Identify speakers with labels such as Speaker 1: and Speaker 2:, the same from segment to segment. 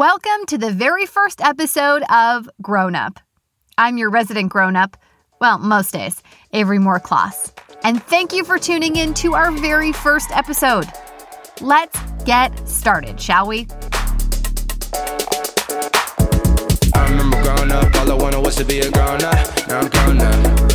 Speaker 1: Welcome to the very first episode of Grown Up. I'm your resident grown up, well, most days, Avery Moore Kloss. And thank you for tuning in to our very first episode. Let's get started, shall we?
Speaker 2: I remember growing up, all I wanted was to be a grown up. Now I'm grown up.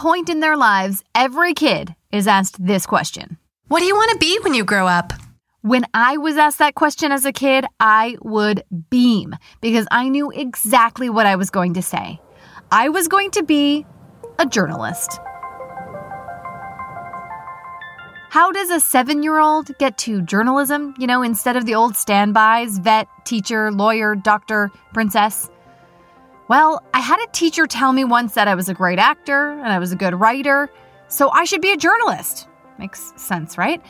Speaker 1: Point in their lives, every kid is asked this question.
Speaker 3: What do you want to be when you grow up?
Speaker 1: When I was asked that question as a kid, I would beam because I knew exactly what I was going to say. I was going to be a journalist. How does a seven year old get to journalism, you know, instead of the old standbys vet, teacher, lawyer, doctor, princess? Well, I had a teacher tell me once that I was a great actor and I was a good writer, so I should be a journalist. Makes sense, right?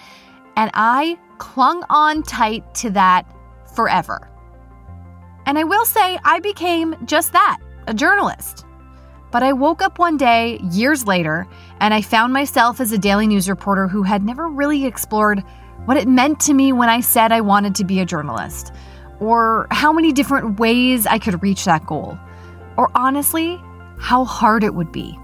Speaker 1: And I clung on tight to that forever. And I will say, I became just that a journalist. But I woke up one day, years later, and I found myself as a daily news reporter who had never really explored what it meant to me when I said I wanted to be a journalist, or how many different ways I could reach that goal, or honestly, how hard it would be.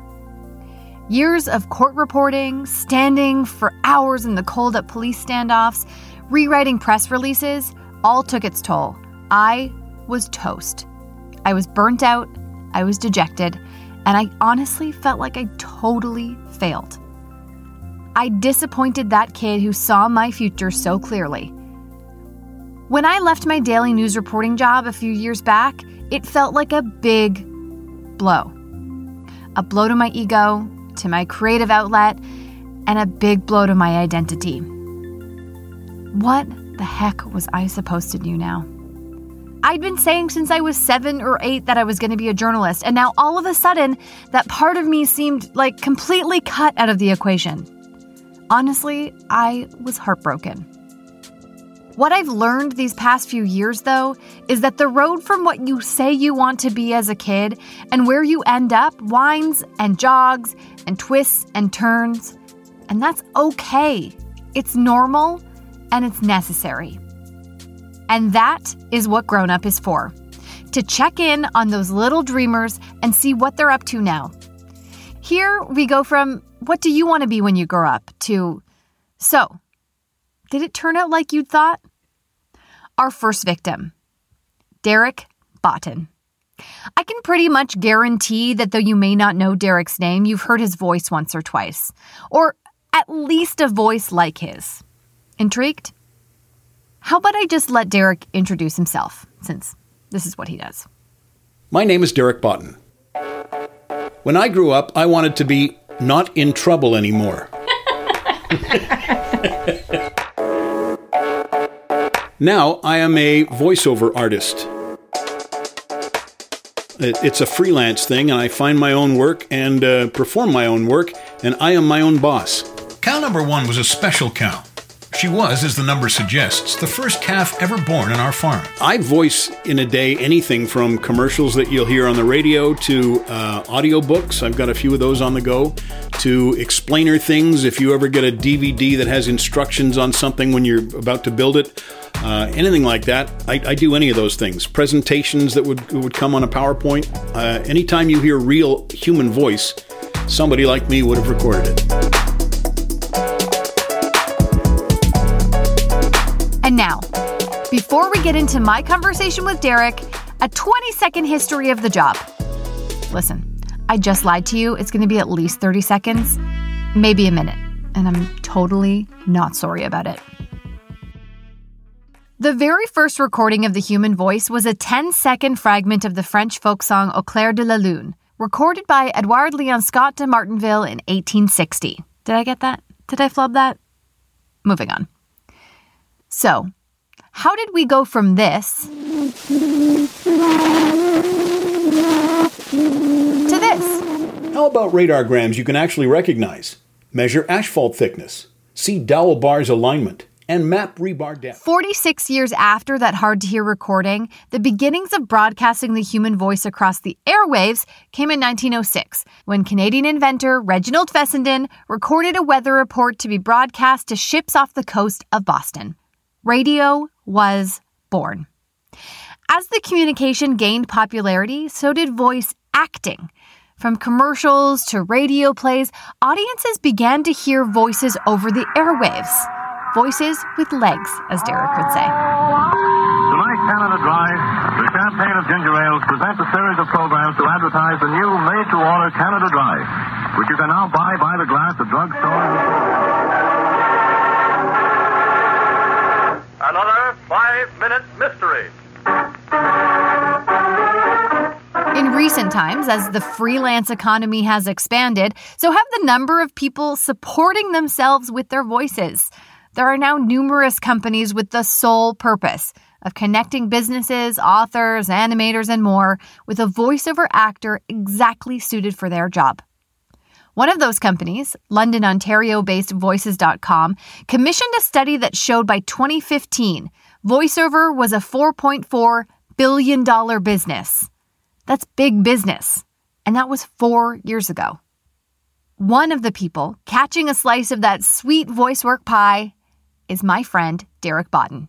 Speaker 1: Years of court reporting, standing for hours in the cold at police standoffs, rewriting press releases, all took its toll. I was toast. I was burnt out, I was dejected, and I honestly felt like I totally failed. I disappointed that kid who saw my future so clearly. When I left my daily news reporting job a few years back, it felt like a big blow. A blow to my ego, to my creative outlet, and a big blow to my identity. What the heck was I supposed to do now? I'd been saying since I was seven or eight that I was going to be a journalist, and now all of a sudden, that part of me seemed like completely cut out of the equation. Honestly, I was heartbroken. What I've learned these past few years, though, is that the road from what you say you want to be as a kid and where you end up winds and jogs and twists and turns. And that's okay. It's normal and it's necessary. And that is what Grown Up is for to check in on those little dreamers and see what they're up to now. Here we go from what do you want to be when you grow up to so, did it turn out like you'd thought? Our first victim, Derek Botten. I can pretty much guarantee that though you may not know Derek's name, you've heard his voice once or twice, or at least a voice like his. Intrigued? How about I just let Derek introduce himself, since this is what he does?
Speaker 4: My name is Derek Botten. When I grew up, I wanted to be not in trouble anymore. now I am a voiceover artist. It's a freelance thing, and I find my own work and uh, perform my own work, and I am my own boss.
Speaker 5: Cow number one was a special cow. She was, as the number suggests, the first calf ever born on our farm.
Speaker 4: I voice in a day anything from commercials that you'll hear on the radio to uh, audiobooks. I've got a few of those on the go. To explainer things, if you ever get a DVD that has instructions on something when you're about to build it, uh, anything like that, I, I do any of those things. Presentations that would would come on a PowerPoint. Uh, anytime you hear real human voice, somebody like me would have recorded it.
Speaker 1: And now, before we get into my conversation with Derek, a 20 second history of the job. Listen, I just lied to you. It's going to be at least 30 seconds, maybe a minute, and I'm totally not sorry about it. The very first recording of the human voice was a 10 second fragment of the French folk song Au clair de la lune, recorded by Edouard Leon Scott de Martinville in 1860. Did I get that? Did I flub that? Moving on. So, how did we go from this to this?
Speaker 4: How about radargrams you can actually recognize? Measure asphalt thickness. See dowel bars alignment. And map rebar depth.
Speaker 1: 46 years after that hard to hear recording, the beginnings of broadcasting the human voice across the airwaves came in 1906 when Canadian inventor Reginald Fessenden recorded a weather report to be broadcast to ships off the coast of Boston. Radio was born. As the communication gained popularity, so did voice acting. From commercials to radio plays, audiences began to hear voices over the airwaves. Voices with legs, as Derek would say.
Speaker 6: Tonight, Canada Dry, the champagne of ginger ales, presents a series of programs to advertise the new made-to-order Canada Dry, which you can now buy by the glass at drugstores. Another five-minute mystery.
Speaker 1: In recent times, as the freelance economy has expanded, so have the number of people supporting themselves with their voices. There are now numerous companies with the sole purpose of connecting businesses, authors, animators, and more with a voiceover actor exactly suited for their job. One of those companies, London, Ontario based Voices.com, commissioned a study that showed by 2015, voiceover was a $4.4 billion business. That's big business. And that was four years ago. One of the people catching a slice of that sweet voice work pie is my friend, Derek Botten.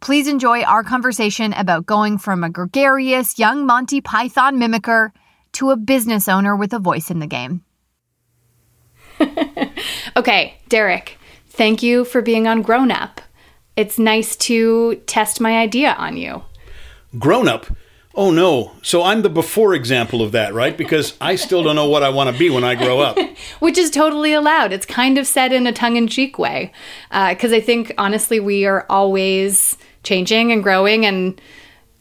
Speaker 1: Please enjoy our conversation about going from a gregarious young Monty Python mimicker to a business owner with a voice in the game.
Speaker 7: okay, Derek, thank you for being on Grown Up. It's nice to test my idea on you.
Speaker 4: Grown up? Oh no. So I'm the before example of that, right? Because I still don't know what I want to be when I grow up.
Speaker 7: Which is totally allowed. It's kind of said in a tongue in cheek way. Because uh, I think, honestly, we are always changing and growing. And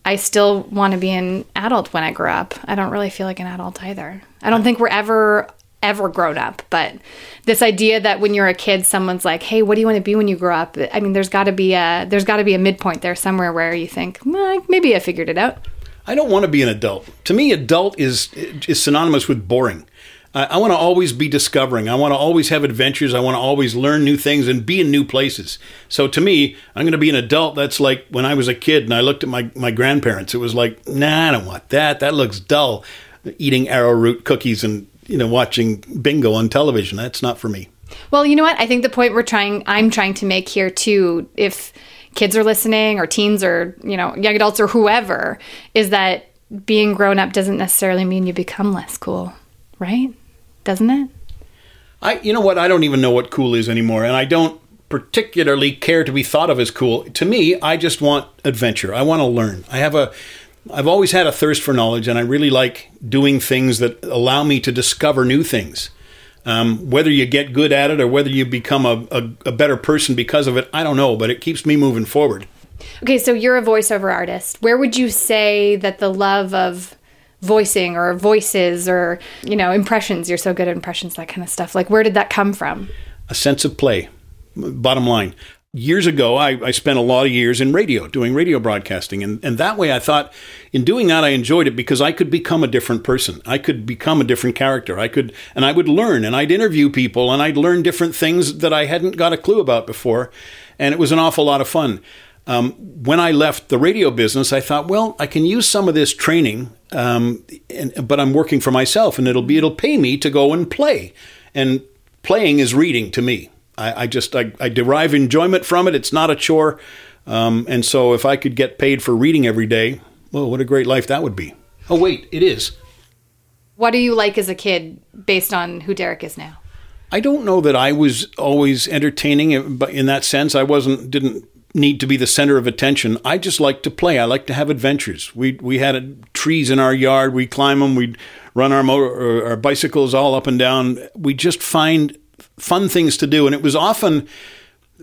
Speaker 7: I still want to be an adult when I grow up. I don't really feel like an adult either. I don't think we're ever ever grown up but this idea that when you're a kid someone's like hey what do you want to be when you grow up i mean there's got to be a there's got to be a midpoint there somewhere where you think well, maybe i figured it out
Speaker 4: I don't want to be an adult. To me, adult is is synonymous with boring. I, I want to always be discovering. I want to always have adventures. I want to always learn new things and be in new places. So to me, I'm going to be an adult. That's like when I was a kid and I looked at my, my grandparents. It was like, nah, I don't want that. That looks dull. Eating arrowroot cookies and you know watching bingo on television. That's not for me.
Speaker 7: Well, you know what? I think the point we're trying, I'm trying to make here too, if kids are listening or teens or, you know, young adults or whoever, is that being grown up doesn't necessarily mean you become less cool, right? Doesn't it?
Speaker 4: I you know what? I don't even know what cool is anymore and I don't particularly care to be thought of as cool. To me, I just want adventure. I want to learn. I have a I've always had a thirst for knowledge and I really like doing things that allow me to discover new things. Um, whether you get good at it or whether you become a, a, a better person because of it, I don't know, but it keeps me moving forward.
Speaker 7: Okay, so you're a voiceover artist. Where would you say that the love of voicing or voices or, you know, impressions, you're so good at impressions, that kind of stuff, like where did that come from?
Speaker 4: A sense of play. Bottom line years ago, I, I, spent a lot of years in radio, doing radio broadcasting. And, and that way I thought in doing that, I enjoyed it because I could become a different person. I could become a different character. I could, and I would learn and I'd interview people and I'd learn different things that I hadn't got a clue about before. And it was an awful lot of fun. Um, when I left the radio business, I thought, well, I can use some of this training, um, and, but I'm working for myself, and it'll be it'll pay me to go and play. And playing is reading to me. I, I just I, I, derive enjoyment from it. It's not a chore, um, and so if I could get paid for reading every day, well, what a great life that would be. Oh wait, it is.
Speaker 7: What do you like as a kid, based on who Derek is now?
Speaker 4: I don't know that I was always entertaining, but in that sense, I wasn't didn't need to be the center of attention. I just like to play. I like to have adventures. We we had trees in our yard. We climb them. We'd run our motor, our bicycles all up and down. We just find fun things to do. And it was often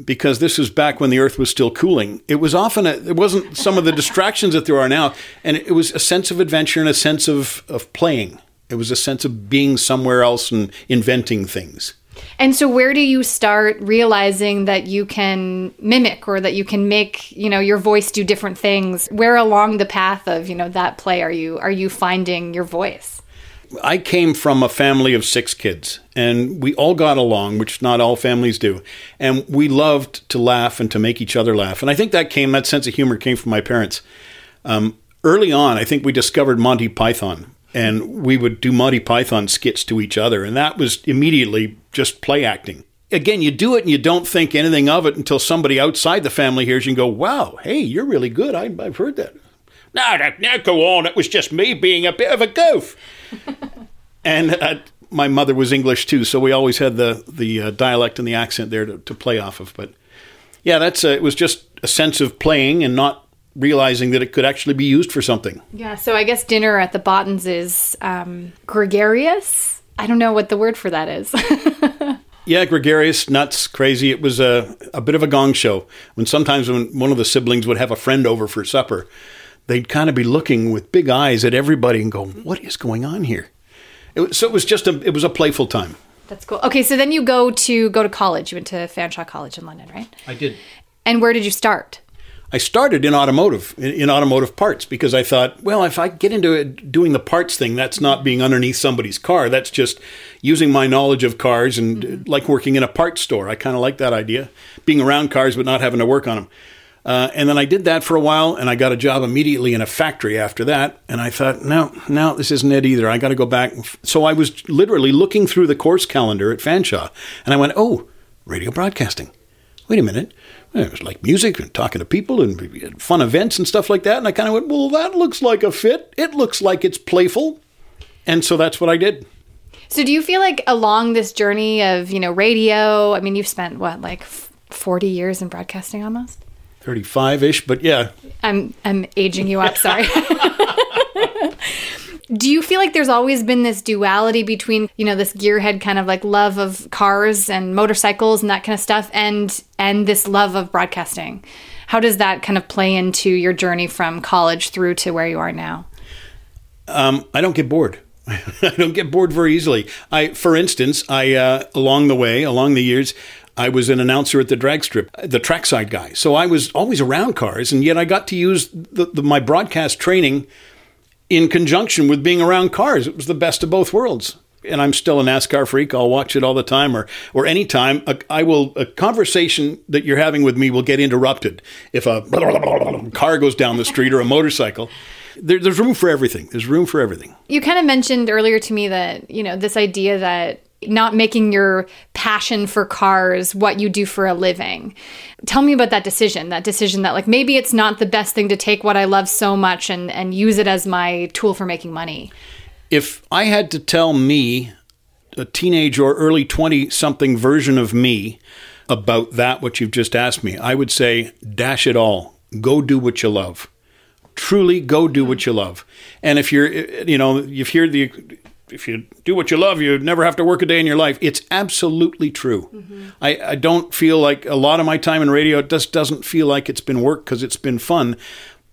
Speaker 4: because this was back when the earth was still cooling. It was often, a, it wasn't some of the distractions that there are now. And it was a sense of adventure and a sense of, of playing. It was a sense of being somewhere else and inventing things.
Speaker 7: And so where do you start realizing that you can mimic or that you can make, you know, your voice do different things? Where along the path of, you know, that play are you are you finding your voice?
Speaker 4: I came from a family of six kids, and we all got along, which not all families do. And we loved to laugh and to make each other laugh. And I think that came, that sense of humor came from my parents. Um, early on, I think we discovered Monty Python, and we would do Monty Python skits to each other, and that was immediately just play acting. Again, you do it and you don't think anything of it until somebody outside the family hears you and go, "Wow, hey, you're really good. I, I've heard that." No, no, no, go on. It was just me being a bit of a goof. and uh, my mother was English too, so we always had the the uh, dialect and the accent there to, to play off of. But yeah, that's uh, it was just a sense of playing and not realizing that it could actually be used for something.
Speaker 7: Yeah, so I guess dinner at the Bottens is um, gregarious. I don't know what the word for that is.
Speaker 4: Yeah, gregarious, nuts, crazy. It was a, a bit of a gong show. When sometimes when one of the siblings would have a friend over for supper, they'd kind of be looking with big eyes at everybody and go, "What is going on here?" It was, so it was just a it was a playful time.
Speaker 7: That's cool. Okay, so then you go to go to college. You went to Fanshawe College in London, right?
Speaker 4: I did.
Speaker 7: And where did you start?
Speaker 4: I started in automotive, in, in, automotive parts, because I thought, well, if I get into it, doing the parts thing, that's not being underneath somebody's car. That's just using my knowledge of cars and mm-hmm. like working in a parts store. I kind of like that idea, being around cars but not having to work on them. Uh, and then I did that for a while, and I got a job immediately in a factory after that. And I thought, no, no, this isn't it either. I got to go back. So I was literally looking through the course calendar at Fanshawe, and I went, oh, radio broadcasting. Wait a minute it was like music and talking to people and fun events and stuff like that. And I kind of went, well, that looks like a fit. It looks like it's playful. And so that's what I did.
Speaker 7: So do you feel like along this journey of, you know, radio, I mean, you've spent what, like 40 years in broadcasting almost?
Speaker 4: 35 ish, but yeah.
Speaker 7: I'm, I'm aging you up. Sorry. do you feel like there's always been this duality between you know this gearhead kind of like love of cars and motorcycles and that kind of stuff and and this love of broadcasting how does that kind of play into your journey from college through to where you are now
Speaker 4: um, i don't get bored i don't get bored very easily i for instance i uh, along the way along the years I was an announcer at the drag strip, the trackside guy. So I was always around cars, and yet I got to use the, the, my broadcast training in conjunction with being around cars. It was the best of both worlds. And I'm still a NASCAR freak. I'll watch it all the time, or or anytime. A, I will a conversation that you're having with me will get interrupted if a car goes down the street or a motorcycle. There, there's room for everything. There's room for everything.
Speaker 7: You kind of mentioned earlier to me that you know this idea that not making your passion for cars what you do for a living. Tell me about that decision, that decision that like maybe it's not the best thing to take what I love so much and and use it as my tool for making money.
Speaker 4: If I had to tell me a teenage or early 20 something version of me about that what you've just asked me, I would say dash it all. Go do what you love truly go do what you love. And if you're, you know, you've heard the if you do what you love, you never have to work a day in your life. It's absolutely true. Mm-hmm. I, I, don't feel like a lot of my time in radio just doesn't feel like it's been work because it's been fun,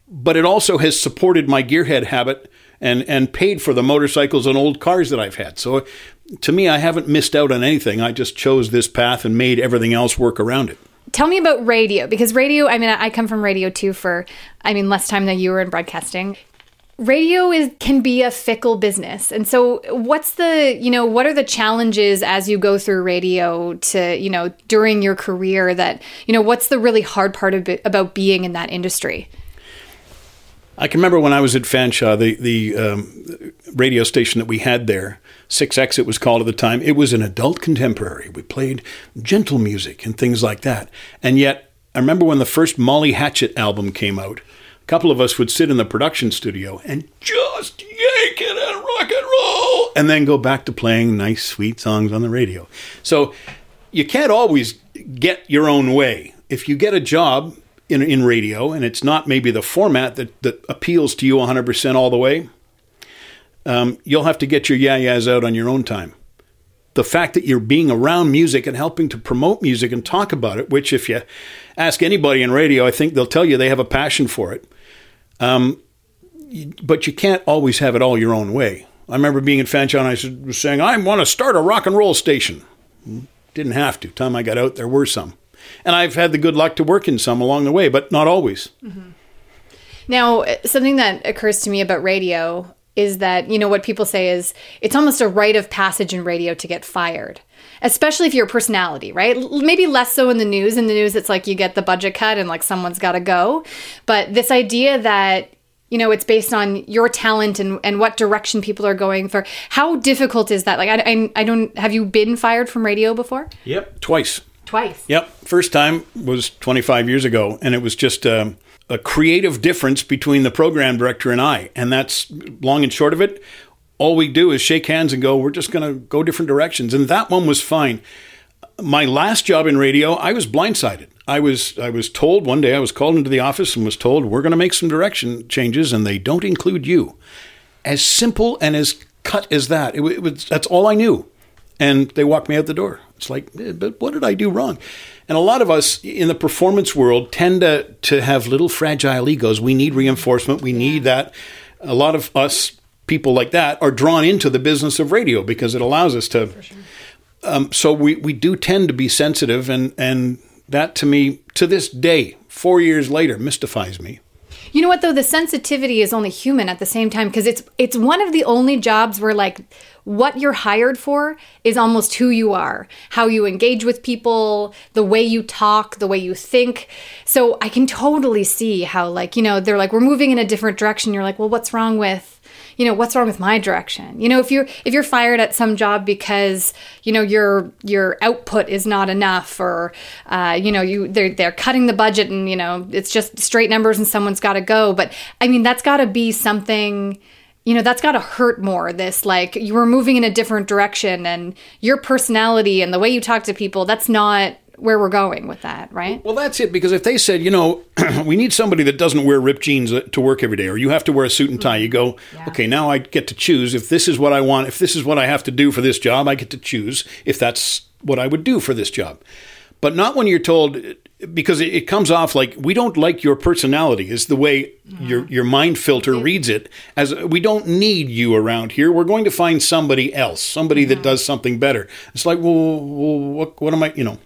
Speaker 4: but it also has supported my gearhead habit and and paid for the motorcycles and old cars that I've had. So to me, I haven't missed out on anything. I just chose this path and made everything else work around it.
Speaker 7: Tell me about radio because radio. I mean, I come from radio too. For I mean, less time than you were in broadcasting radio is can be a fickle business and so what's the you know what are the challenges as you go through radio to you know during your career that you know what's the really hard part of about being in that industry
Speaker 4: I can remember when I was at Fanshawe, the the um, radio station that we had there, 6X it was called at the time. It was an adult contemporary. We played gentle music and things like that. And yet, I remember when the first Molly Hatchet album came out couple of us would sit in the production studio and just yank it and rock and roll, and then go back to playing nice, sweet songs on the radio. So you can't always get your own way. If you get a job in, in radio and it's not maybe the format that, that appeals to you 100% all the way, um, you'll have to get your yeah yeahs out on your own time the fact that you're being around music and helping to promote music and talk about it, which if you ask anybody in radio, I think they'll tell you they have a passion for it. Um, but you can't always have it all your own way. I remember being in Fanshawe and I was saying, I want to start a rock and roll station. Didn't have to. Time I got out, there were some. And I've had the good luck to work in some along the way, but not always.
Speaker 7: Mm-hmm. Now, something that occurs to me about radio is that, you know, what people say is it's almost a rite of passage in radio to get fired. Especially if you're a personality, right? L- Maybe less so in the news. In the news, it's like you get the budget cut and like someone's got to go. But this idea that you know it's based on your talent and, and what direction people are going for how difficult is that like I, I, I don't have you been fired from radio before
Speaker 4: Yep. Twice.
Speaker 7: twice
Speaker 4: Yep. First time was 25 years ago, and it was just um, a creative difference between the program director and I. And that's long and short of it. All we do is shake hands and go, we're just going to go different directions. And that one was fine. My last job in radio, I was blindsided. I was I was told one day I was called into the office and was told we're going to make some direction changes and they don't include you. As simple and as cut as that. It, it was that's all I knew and they walked me out the door. It's like, eh, but what did I do wrong? And a lot of us in the performance world tend to to have little fragile egos. We need reinforcement. We need that. A lot of us people like that are drawn into the business of radio because it allows us to. Um, so we we do tend to be sensitive, and and that to me to this day, four years later, mystifies me.
Speaker 7: You know what though? The sensitivity is only human at the same time because it's it's one of the only jobs where like what you're hired for is almost who you are, how you engage with people, the way you talk, the way you think. So I can totally see how like, you know, they're like we're moving in a different direction. You're like, "Well, what's wrong with you know what's wrong with my direction? You know if you're if you're fired at some job because you know your your output is not enough or uh, you know you they're they're cutting the budget and you know it's just straight numbers and someone's got to go. But i mean that's got to be something you know that's got to hurt more this like you were moving in a different direction and your personality and the way you talk to people that's not where we're going with that right
Speaker 4: Well, that's it. Because if they said, you know, we need somebody that doesn't wear ripped jeans uh, to work every day, or you have to wear a suit and tie, you go, okay, now I get to choose. If this is what I want, if this is what I have to do for this job, I get to choose if that's what I would do for this job. But not when you're told, because it, comes off like we don't like your personality, is the way your your mind filter reads it. As we don't need you around here. We're going to find somebody else, somebody that does something better. It's like, well, well what, what am I, you know?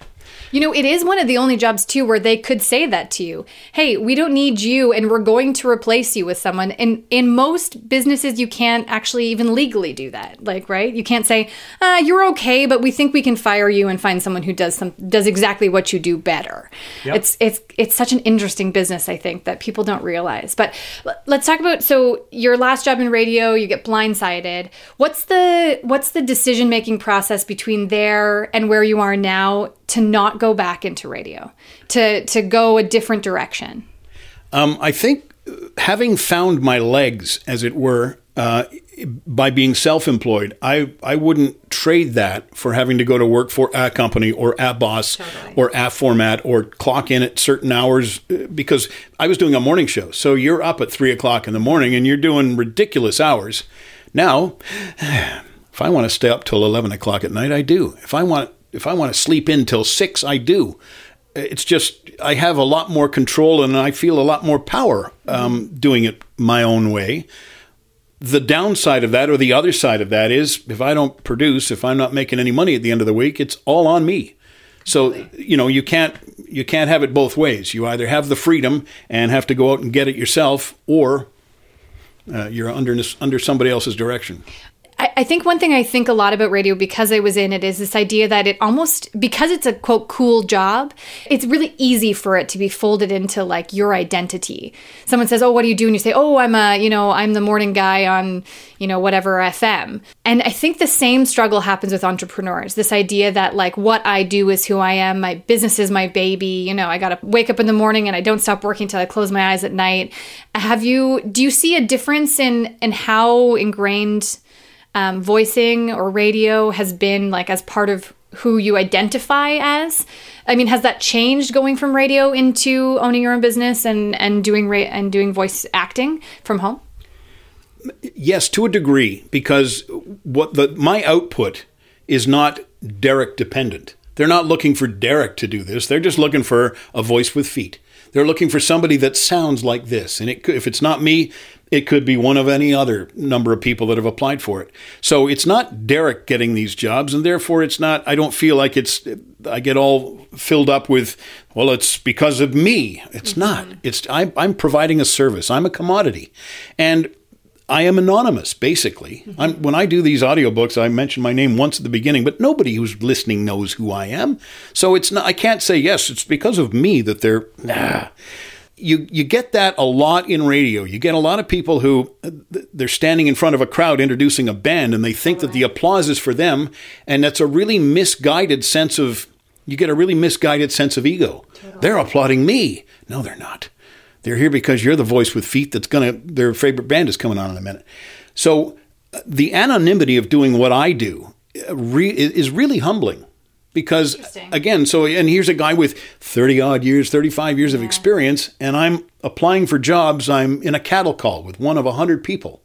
Speaker 7: You know, it is one of the only jobs too where they could say that to you. Hey, we don't need you and we're going to replace you with someone. And in most businesses you can't actually even legally do that. Like, right? You can't say, uh, you're okay, but we think we can fire you and find someone who does some does exactly what you do better. It's it's it's such an interesting business, I think, that people don't realize. But let's talk about so your last job in radio, you get blindsided. What's the what's the decision making process between there and where you are now to not go back into radio, to to go a different direction.
Speaker 4: Um, I think uh, having found my legs, as it were, uh, by being self-employed, I I wouldn't trade that for having to go to work for a company or a boss or a format or clock in at certain hours uh, because I was doing a morning show. So you're up at three o'clock in the morning and you're doing ridiculous hours. Now, if I want to stay up till eleven o'clock at night, I do. If I want if I want to sleep in till six, I do it's just I have a lot more control and I feel a lot more power um, doing it my own way. The downside of that, or the other side of that, is if I don't produce, if I'm not making any money at the end of the week, it's all on me. So you know you can't you can't have it both ways. You either have the freedom and have to go out and get it yourself, or uh, you're under under somebody else's direction.
Speaker 7: I, I think one thing I think a lot about radio because I was in it is this idea that it almost because it's a quote cool job, it's really easy for it to be folded into like your identity. Someone says, "Oh, what do you do?" and you say, "Oh, I'm a you know I'm the morning guy on you know whatever FM." And I think the same struggle happens with entrepreneurs. This idea that like what I do is who I am. My business is my baby. You know, I got to wake up in the morning and I don't stop working till I close my eyes at night. Have you? Do you see a difference in in how ingrained? Um, voicing or radio has been like as part of who you identify as i mean has that changed going from radio into owning your own business and and doing ra- and doing voice acting from home
Speaker 4: Yes, to a degree, because what the my output is not Derek dependent. They're not looking for Derek to do this. They're just looking for a voice with feet. They're looking for somebody that sounds like this. And it if it's not me, it could be one of any other number of people that have applied for it. So it's not Derek getting these jobs, and therefore it's not. I don't feel like it's. I get all filled up with. Well, it's because of me. It's not. Mm-hmm. It's. I'm, I'm providing a service. I'm a commodity, and I am anonymous, basically. Mm-hmm. I'm, when I do these audiobooks, I mention my name once at the beginning, but nobody who's listening knows who I am. So it's not, I can't say, yes, it's because of me that they're, nah. You, you get that a lot in radio. You get a lot of people who they're standing in front of a crowd introducing a band and they think that the applause is for them. And that's a really misguided sense of, you get a really misguided sense of ego. They're applauding me. No, they're not. They're here because you're the voice with feet that's going to, their favorite band is coming on in a minute. So uh, the anonymity of doing what I do uh, re- is really humbling because, again, so, and here's a guy with 30 odd years, 35 years of experience, and I'm applying for jobs. I'm in a cattle call with one of 100 people.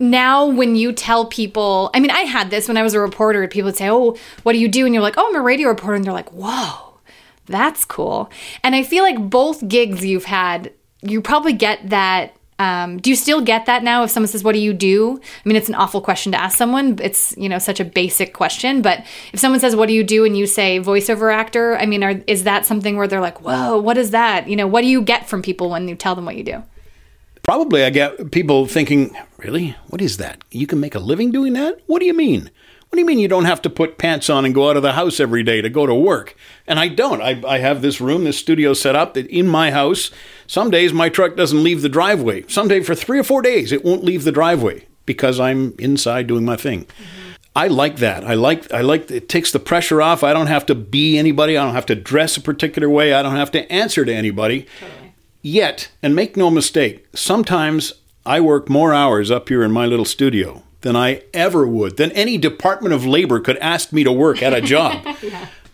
Speaker 7: now when you tell people i mean i had this when i was a reporter people would say oh what do you do and you're like oh i'm a radio reporter and they're like whoa that's cool and i feel like both gigs you've had you probably get that um, do you still get that now if someone says what do you do i mean it's an awful question to ask someone it's you know such a basic question but if someone says what do you do and you say voiceover actor i mean are, is that something where they're like whoa what is that you know what do you get from people when you tell them what you do
Speaker 4: Probably I get people thinking, really? What is that? You can make a living doing that? What do you mean? What do you mean you don't have to put pants on and go out of the house every day to go to work? And I don't. I, I have this room, this studio set up that in my house. Some days my truck doesn't leave the driveway. Some day for three or four days it won't leave the driveway because I'm inside doing my thing. I like that. I like I like it takes the pressure off. I don't have to be anybody. I don't have to dress a particular way. I don't have to answer to anybody. Yet, and make no mistake, sometimes I work more hours up here in my little studio than I ever would, than any Department of Labor could ask me to work at a job.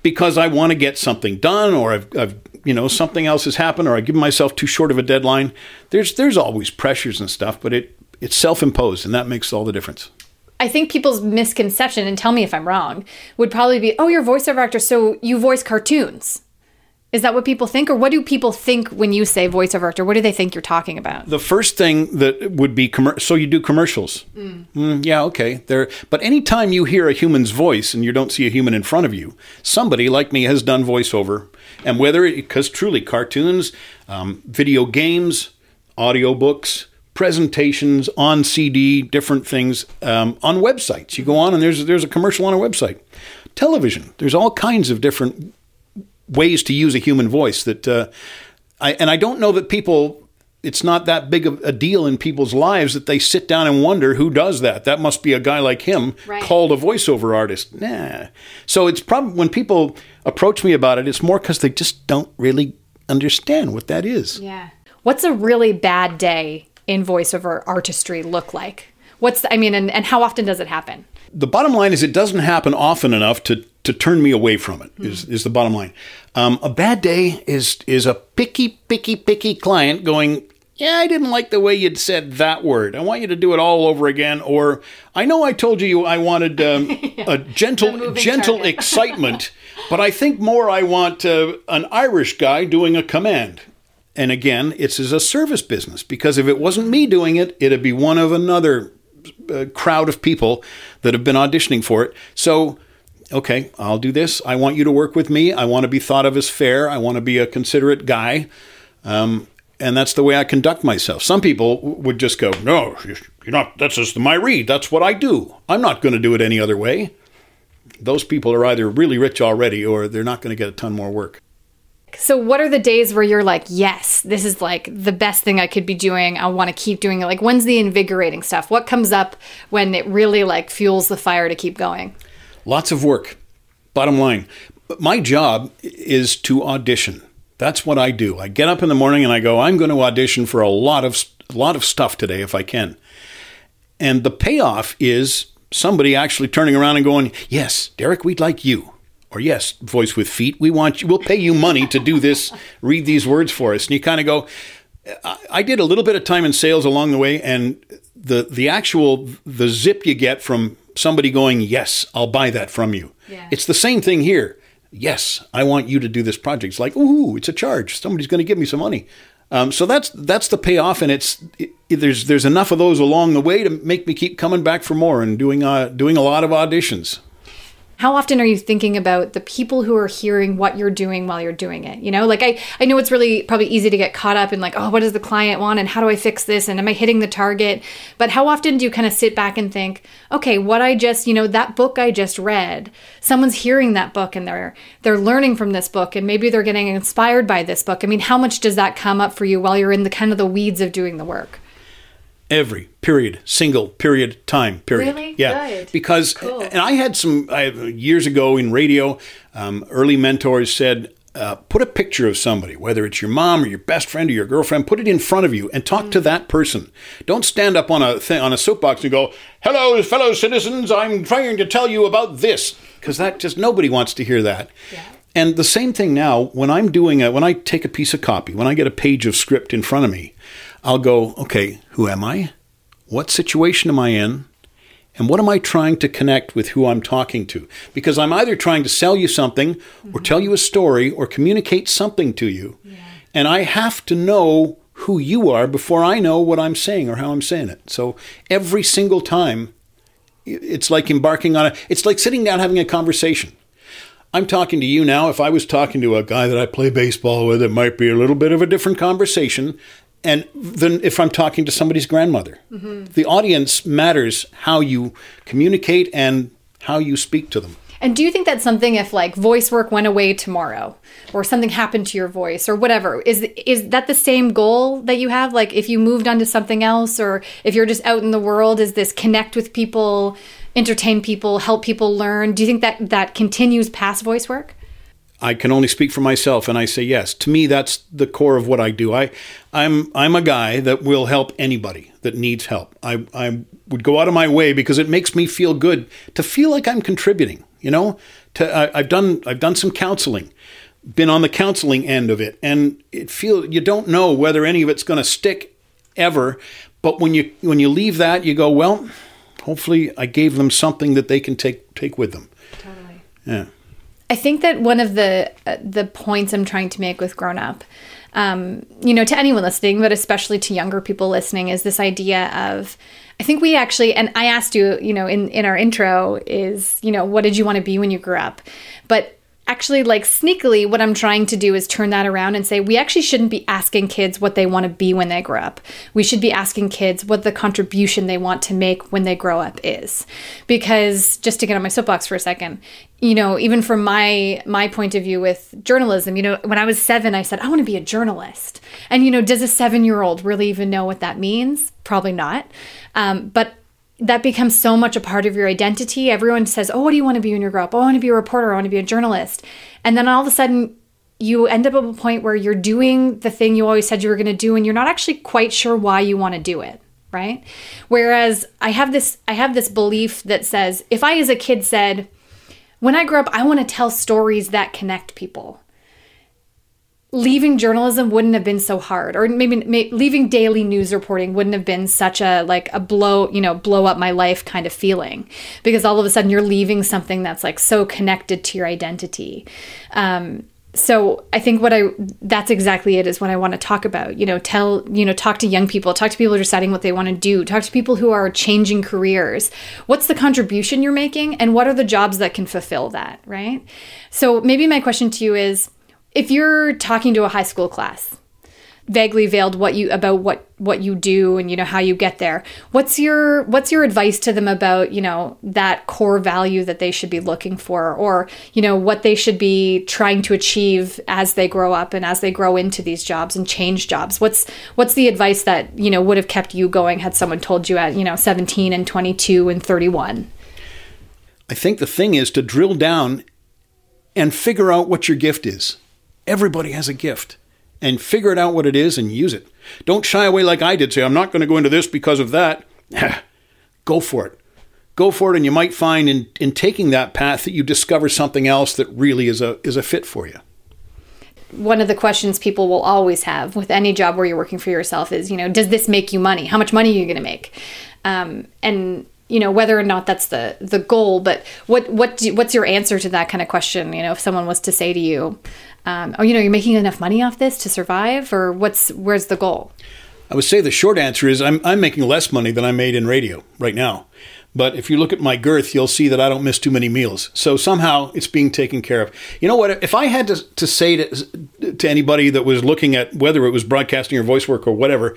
Speaker 4: Because I want to get something done or I've, I've you know, something else has happened or I give myself too short of a deadline. There's there's always pressures and stuff, but it it's self-imposed and that makes all the difference.
Speaker 7: I think people's misconception, and tell me if I'm wrong, would probably be, oh, you're a voiceover actor, so you voice cartoons. Is that what people think? Or what do people think when you say voiceover actor? What do they think you're talking about?
Speaker 4: The first thing that would be commer- so you do commercials. Mm, yeah, okay. There, but anytime you hear a human's voice and you don't see a human in front of you, somebody like me has done voiceover, and whether because truly cartoons, um, video games, audiobooks, presentations on CD, different things um, on websites. You go on and there's there's a commercial on a website. Television. There's all kinds of different ways to use a human voice that uh, I and I don't know that people it's not that big of a deal in people's lives that they sit down and wonder who does that. That must be a guy like him
Speaker 7: Right.
Speaker 4: called a voiceover artist. Nah. So it's probably when people approach me about it, it's more because they just don't really understand what that is.
Speaker 7: Yeah. What's a really bad day in voiceover artistry look like? What's the, I mean, and, and how often does it happen?
Speaker 4: the bottom line is it doesn't happen often enough to to turn me away from it. Is is the bottom line. Um, a bad day is is a picky, picky, picky client going. Yeah, I didn't like the way you'd said that word. I want you to do it all over again. Or I know I told you I wanted um, a gentle, gentle excitement, but I think more I want uh, an Irish guy doing a command. And again, it's as a service business because if it wasn't me doing it, it'd be one of another uh, crowd of people that have been auditioning for it. So, okay, I'll do this. I want you to work with me. I want to be thought of as fair. I want to be a considerate guy. Um, and that's the way I conduct myself. Some people would just go, "No, you're not. That's just my read. That's what I do. I'm not going to do it any other way." Those people are either really rich already, or they're not going to get a ton more work.
Speaker 7: So, what are the days where you're like, yes, this is like the best thing I could be doing. I want to keep doing it. Like, when's the invigorating stuff? What comes up when it really like fuels the fire to keep going?
Speaker 4: Lots of work. Bottom line, my job is to audition. That's what I do. I get up in the morning and I go, I'm going to audition for a lot of a lot of stuff today if I can. And the payoff is somebody actually turning around and going, "Yes, Derek, we'd like you." Or yes, voice with feet, we want you. We'll pay you money to do this, read these words for us. And you kind of go, I- did a little bit of time in sales along the way, and the the actual the zip you get from somebody going, "Yes, I'll buy that from you."
Speaker 7: Yeah.
Speaker 4: It's the same thing here. Yes, I want you to do this project. It's like, ooh, it's a charge. Somebody's going to give me some money. Um, so that's that's the payoff, and it's it, there's there's enough of those along the way to make me keep coming back for more and doing uh, doing a lot of auditions.
Speaker 7: How often are you thinking about the people who are hearing what you're doing while you're doing it? You know, like I, I know it's really probably easy to get caught up in like, oh, what does the client want and how do I fix this and am I hitting the target? But how often do you kind of sit back and think, okay, what I just, you know, that book I just read, someone's hearing that book and they're they're learning from this book and maybe they're getting inspired by this book. I mean, how much does that come up for you while you're in the kind of the weeds of doing the work?
Speaker 4: Every period, single period, time period.
Speaker 7: Really?
Speaker 4: Yeah.
Speaker 7: Good.
Speaker 4: Because,
Speaker 7: Cool.
Speaker 4: and I had some I, years ago in radio, um, early mentors said, uh, put a picture of somebody, whether it's your mom or your best friend or your girlfriend, put it in front of you and talk
Speaker 7: Mm.
Speaker 4: to that person. Don't stand up on a thing, on a soapbox and go, "Hello, fellow citizens, I'm trying to tell you about this," because that just nobody wants to hear that. yeah. And the same thing now when I'm doing a when I take a piece of copy, when I get a page of script in front of me, I'll go, "Okay, who am I? What situation am I in?" And what am I trying to connect with who I'm talking to? Because I'm either trying to sell you something or mm-hmm. tell you a story or communicate something to you. And I have to know who you are before I know what I'm saying or how I'm saying it. So every single time, it's like embarking on a, it's like sitting down having a conversation. I'm talking to you now. If I was talking to a guy that I play baseball with, it might be a little bit of a different conversation. And then if I'm talking to somebody's grandmother. The audience matters how you communicate and how you speak to them.
Speaker 7: And do you think that's something if like voice work went away tomorrow or something happened to your voice or whatever is is that the same goal that you have like if you moved on to something else or if you're just out in the world is this connect with people, entertain people, help people learn? Do you think that that continues past voice work?
Speaker 4: I can only speak for myself, and I say yes. To me, that's the core of what I do. I, I'm I'm a guy that will help anybody that needs help. I I would go out of my way because it makes me feel good to feel like I'm contributing. You know, to I, I've done I've done some counseling, been on the counseling end of it, and it feel you don't know whether any of it's going to stick ever. But when you when you leave that, you go well. Hopefully, I gave them something that they can take take with them.
Speaker 7: Totally.
Speaker 4: Yeah.
Speaker 7: I think that one of the uh, the points I'm trying to make with grown up, um, you know, to anyone listening, but especially to younger people listening, is this idea of. I think we actually, and I asked you, you know, in in our intro, is you know, what did you want to be when you grew up? But actually like sneakily what i'm trying to do is turn that around and say we actually shouldn't be asking kids what they want to be when they grow up. We should be asking kids what the contribution they want to make when they grow up is. Because just to get on my soapbox for a second you know even from my my point of view with journalism you know when i was seven i said i want to be a journalist. And you know does a seven year old really even know what that means? Probably not. Um, but that becomes so much a part of your identity. Everyone says, Oh, what do you want to be when you grow up? Oh, I want to be a reporter. I want to be a journalist. And then all of a sudden, you end up at a point where you're doing the thing you always said you were going to do, and you're not actually quite sure why you want to do it. Right. Whereas I have this, I have this belief that says, if I as a kid said, when I grow up, I want to tell stories that connect people leaving journalism wouldn't have been so hard or maybe, may leaving daily news reporting wouldn't have been such a like a blow you know blow up my life kind of feeling. Because all of a sudden you're leaving something that's like so connected to your identity. Um, so i think what i that's exactly it is what i want to talk about. You know tell you know talk to young people. Talk to people who are deciding what they want to do. Talk to people who are changing careers. What's the contribution you're making and what are the jobs that can fulfill that right? So maybe my question to you is if you're talking to a high school class vaguely veiled what you about what what you do and you know how you get there what's your what's your advice to them about you know that core value that they should be looking for or you know what they should be trying to achieve as they grow up and as they grow into these jobs and change jobs what's what's the advice that you know would have kept you going had someone told you at you know 17 and 22 and 31
Speaker 4: I think the thing is to drill down and figure out what your gift is. Everybody has a gift. And figure it out what it is and use it. Don't shy away like I did. Say, I'm not going to go into this because of that. go for it. Go for it, and you might find in, in taking that path that you discover something else that really is a is a fit for you.
Speaker 7: one of the questions people will always have with any job where you're working for yourself is, you know, does this make you money? How much money are you going to make? Um, and you know whether or not that's the the goal, but what what do, what's your answer to that kind of question? You know, if someone was to say to you, um, "Oh, you know, you're making enough money off this to survive," or what's where's the goal?
Speaker 4: I would say the short answer is I'm, I'm making less money than I made in radio right now. But if you look at my girth, you'll see that I don't miss too many meals. So somehow it's being taken care of. You know what? If I had to, to say to, to anybody that was looking at whether it was broadcasting or voice work or whatever,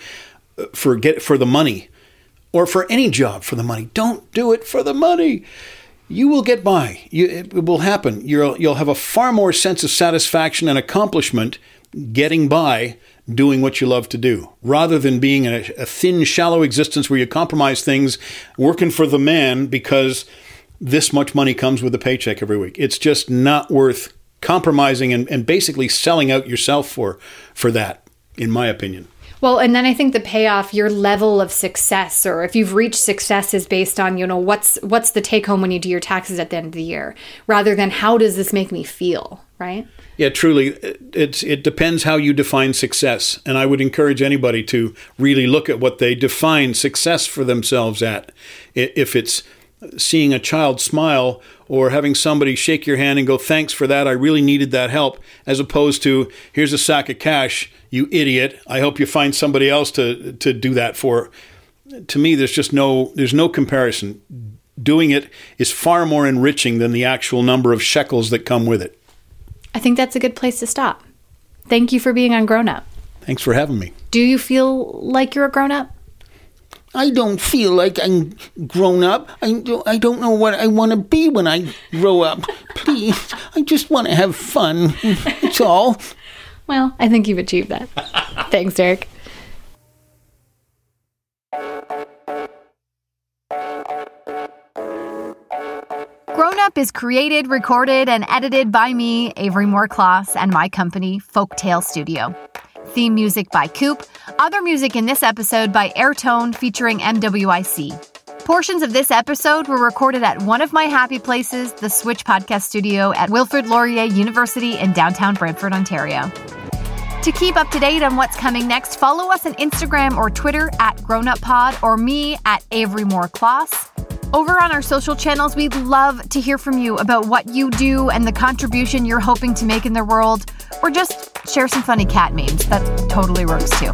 Speaker 4: uh, for get for the money, or for any job for the money, don't do it for the money. You will get by. You, it will happen. You'll you'll have a far more sense of satisfaction and accomplishment getting by doing what you love to do rather than being in a, a, thin, shallow existence where you compromise things, working for the man because this much money comes with a paycheck every week. It's just not worth compromising and, and basically selling out yourself for for that, in my opinion.
Speaker 7: Well, and then I think the payoff, your level of success, or if you've reached success, is based on you know what's what's the take home when you do your taxes at the end of the year, rather than how does this make me feel, right?
Speaker 4: Yeah, truly, it it depends how you define success, and I would encourage anybody to really look at what they define success for themselves at. If it's seeing a child smile or having somebody shake your hand and go, "Thanks for that. I really needed that help," as opposed to, "Here's a sack of cash, you idiot. I hope you find somebody else to to do that for." To me, there's just no there's no comparison. Doing it is far more enriching than the actual number of shekels that come with it.
Speaker 7: I think that's a good place to stop. Thank you for being on Grown Up.
Speaker 4: Thanks for having me.
Speaker 7: Do you feel like you're a grown up?
Speaker 8: I don't feel like I'm grown up. I don't, I don't know what I want to be when I grow up. Please, I just want to have fun. That's all.
Speaker 7: Well, I think you've achieved that. Thanks, Derek.
Speaker 1: Grown Up is created, recorded, and edited by me, Avery Moore-Kloss, and my company, Folktale Studio. Theme music by Coop. Other music in this episode by Airtone featuring MWIC. Portions of this episode were recorded at one of my happy places, the Switch Podcast Studio at Wilfrid Laurier University in downtown Brantford, Ontario. To keep up to date on what's coming next, follow us on Instagram or Twitter at GrownUpPod or me at Avery Moore-Kloss. Over on our social channels, we'd love to hear from you about what you do and the contribution you're hoping to make in the world, or just share some funny cat memes. That totally works too.